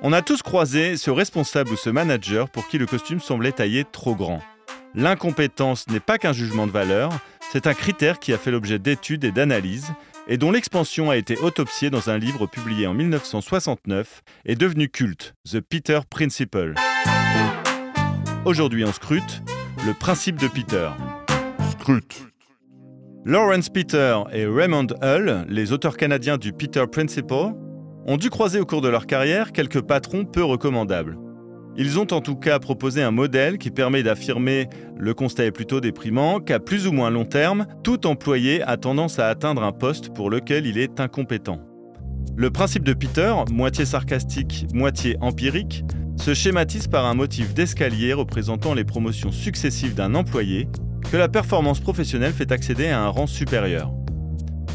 On a tous croisé ce responsable ou ce manager pour qui le costume semblait taillé trop grand. L'incompétence n'est pas qu'un jugement de valeur, c'est un critère qui a fait l'objet d'études et d'analyses et dont l'expansion a été autopsiée dans un livre publié en 1969 et devenu culte, The Peter Principle. Aujourd'hui on scrute le principe de Peter. Scrute. Lawrence Peter et Raymond Hull, les auteurs canadiens du Peter Principle, ont dû croiser au cours de leur carrière quelques patrons peu recommandables. Ils ont en tout cas proposé un modèle qui permet d'affirmer le constat est plutôt déprimant qu'à plus ou moins long terme, tout employé a tendance à atteindre un poste pour lequel il est incompétent. Le principe de Peter, moitié sarcastique, moitié empirique, se schématise par un motif d'escalier représentant les promotions successives d'un employé que la performance professionnelle fait accéder à un rang supérieur.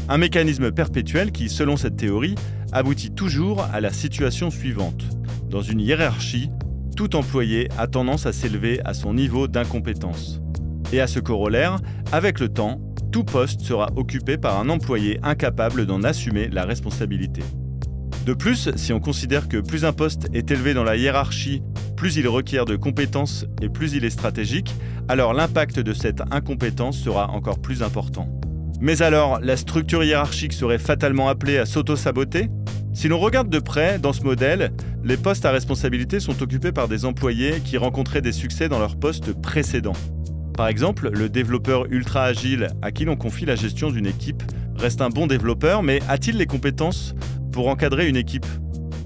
Un mécanisme perpétuel qui, selon cette théorie, aboutit toujours à la situation suivante. Dans une hiérarchie, tout employé a tendance à s'élever à son niveau d'incompétence. Et à ce corollaire, avec le temps, tout poste sera occupé par un employé incapable d'en assumer la responsabilité. De plus, si on considère que plus un poste est élevé dans la hiérarchie, plus il requiert de compétences et plus il est stratégique, alors l'impact de cette incompétence sera encore plus important. Mais alors, la structure hiérarchique serait fatalement appelée à s'auto-saboter? Si l'on regarde de près, dans ce modèle, les postes à responsabilité sont occupés par des employés qui rencontraient des succès dans leur poste précédent. Par exemple, le développeur ultra agile à qui l'on confie la gestion d'une équipe reste un bon développeur, mais a-t-il les compétences pour encadrer une équipe?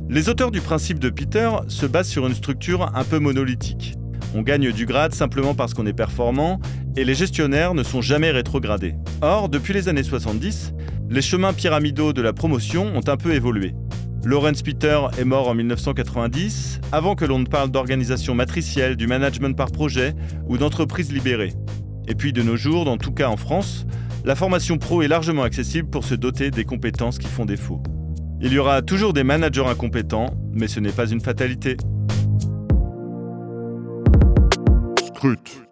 Les auteurs du principe de Peter se basent sur une structure un peu monolithique. On gagne du grade simplement parce qu'on est performant et les gestionnaires ne sont jamais rétrogradés. Or, depuis les années 70, les chemins pyramidaux de la promotion ont un peu évolué. Lawrence Peter est mort en 1990, avant que l'on ne parle d'organisation matricielle, du management par projet ou d'entreprise libérée. Et puis de nos jours, dans tout cas en France, la formation pro est largement accessible pour se doter des compétences qui font défaut. Il y aura toujours des managers incompétents, mais ce n'est pas une fatalité. Scrute.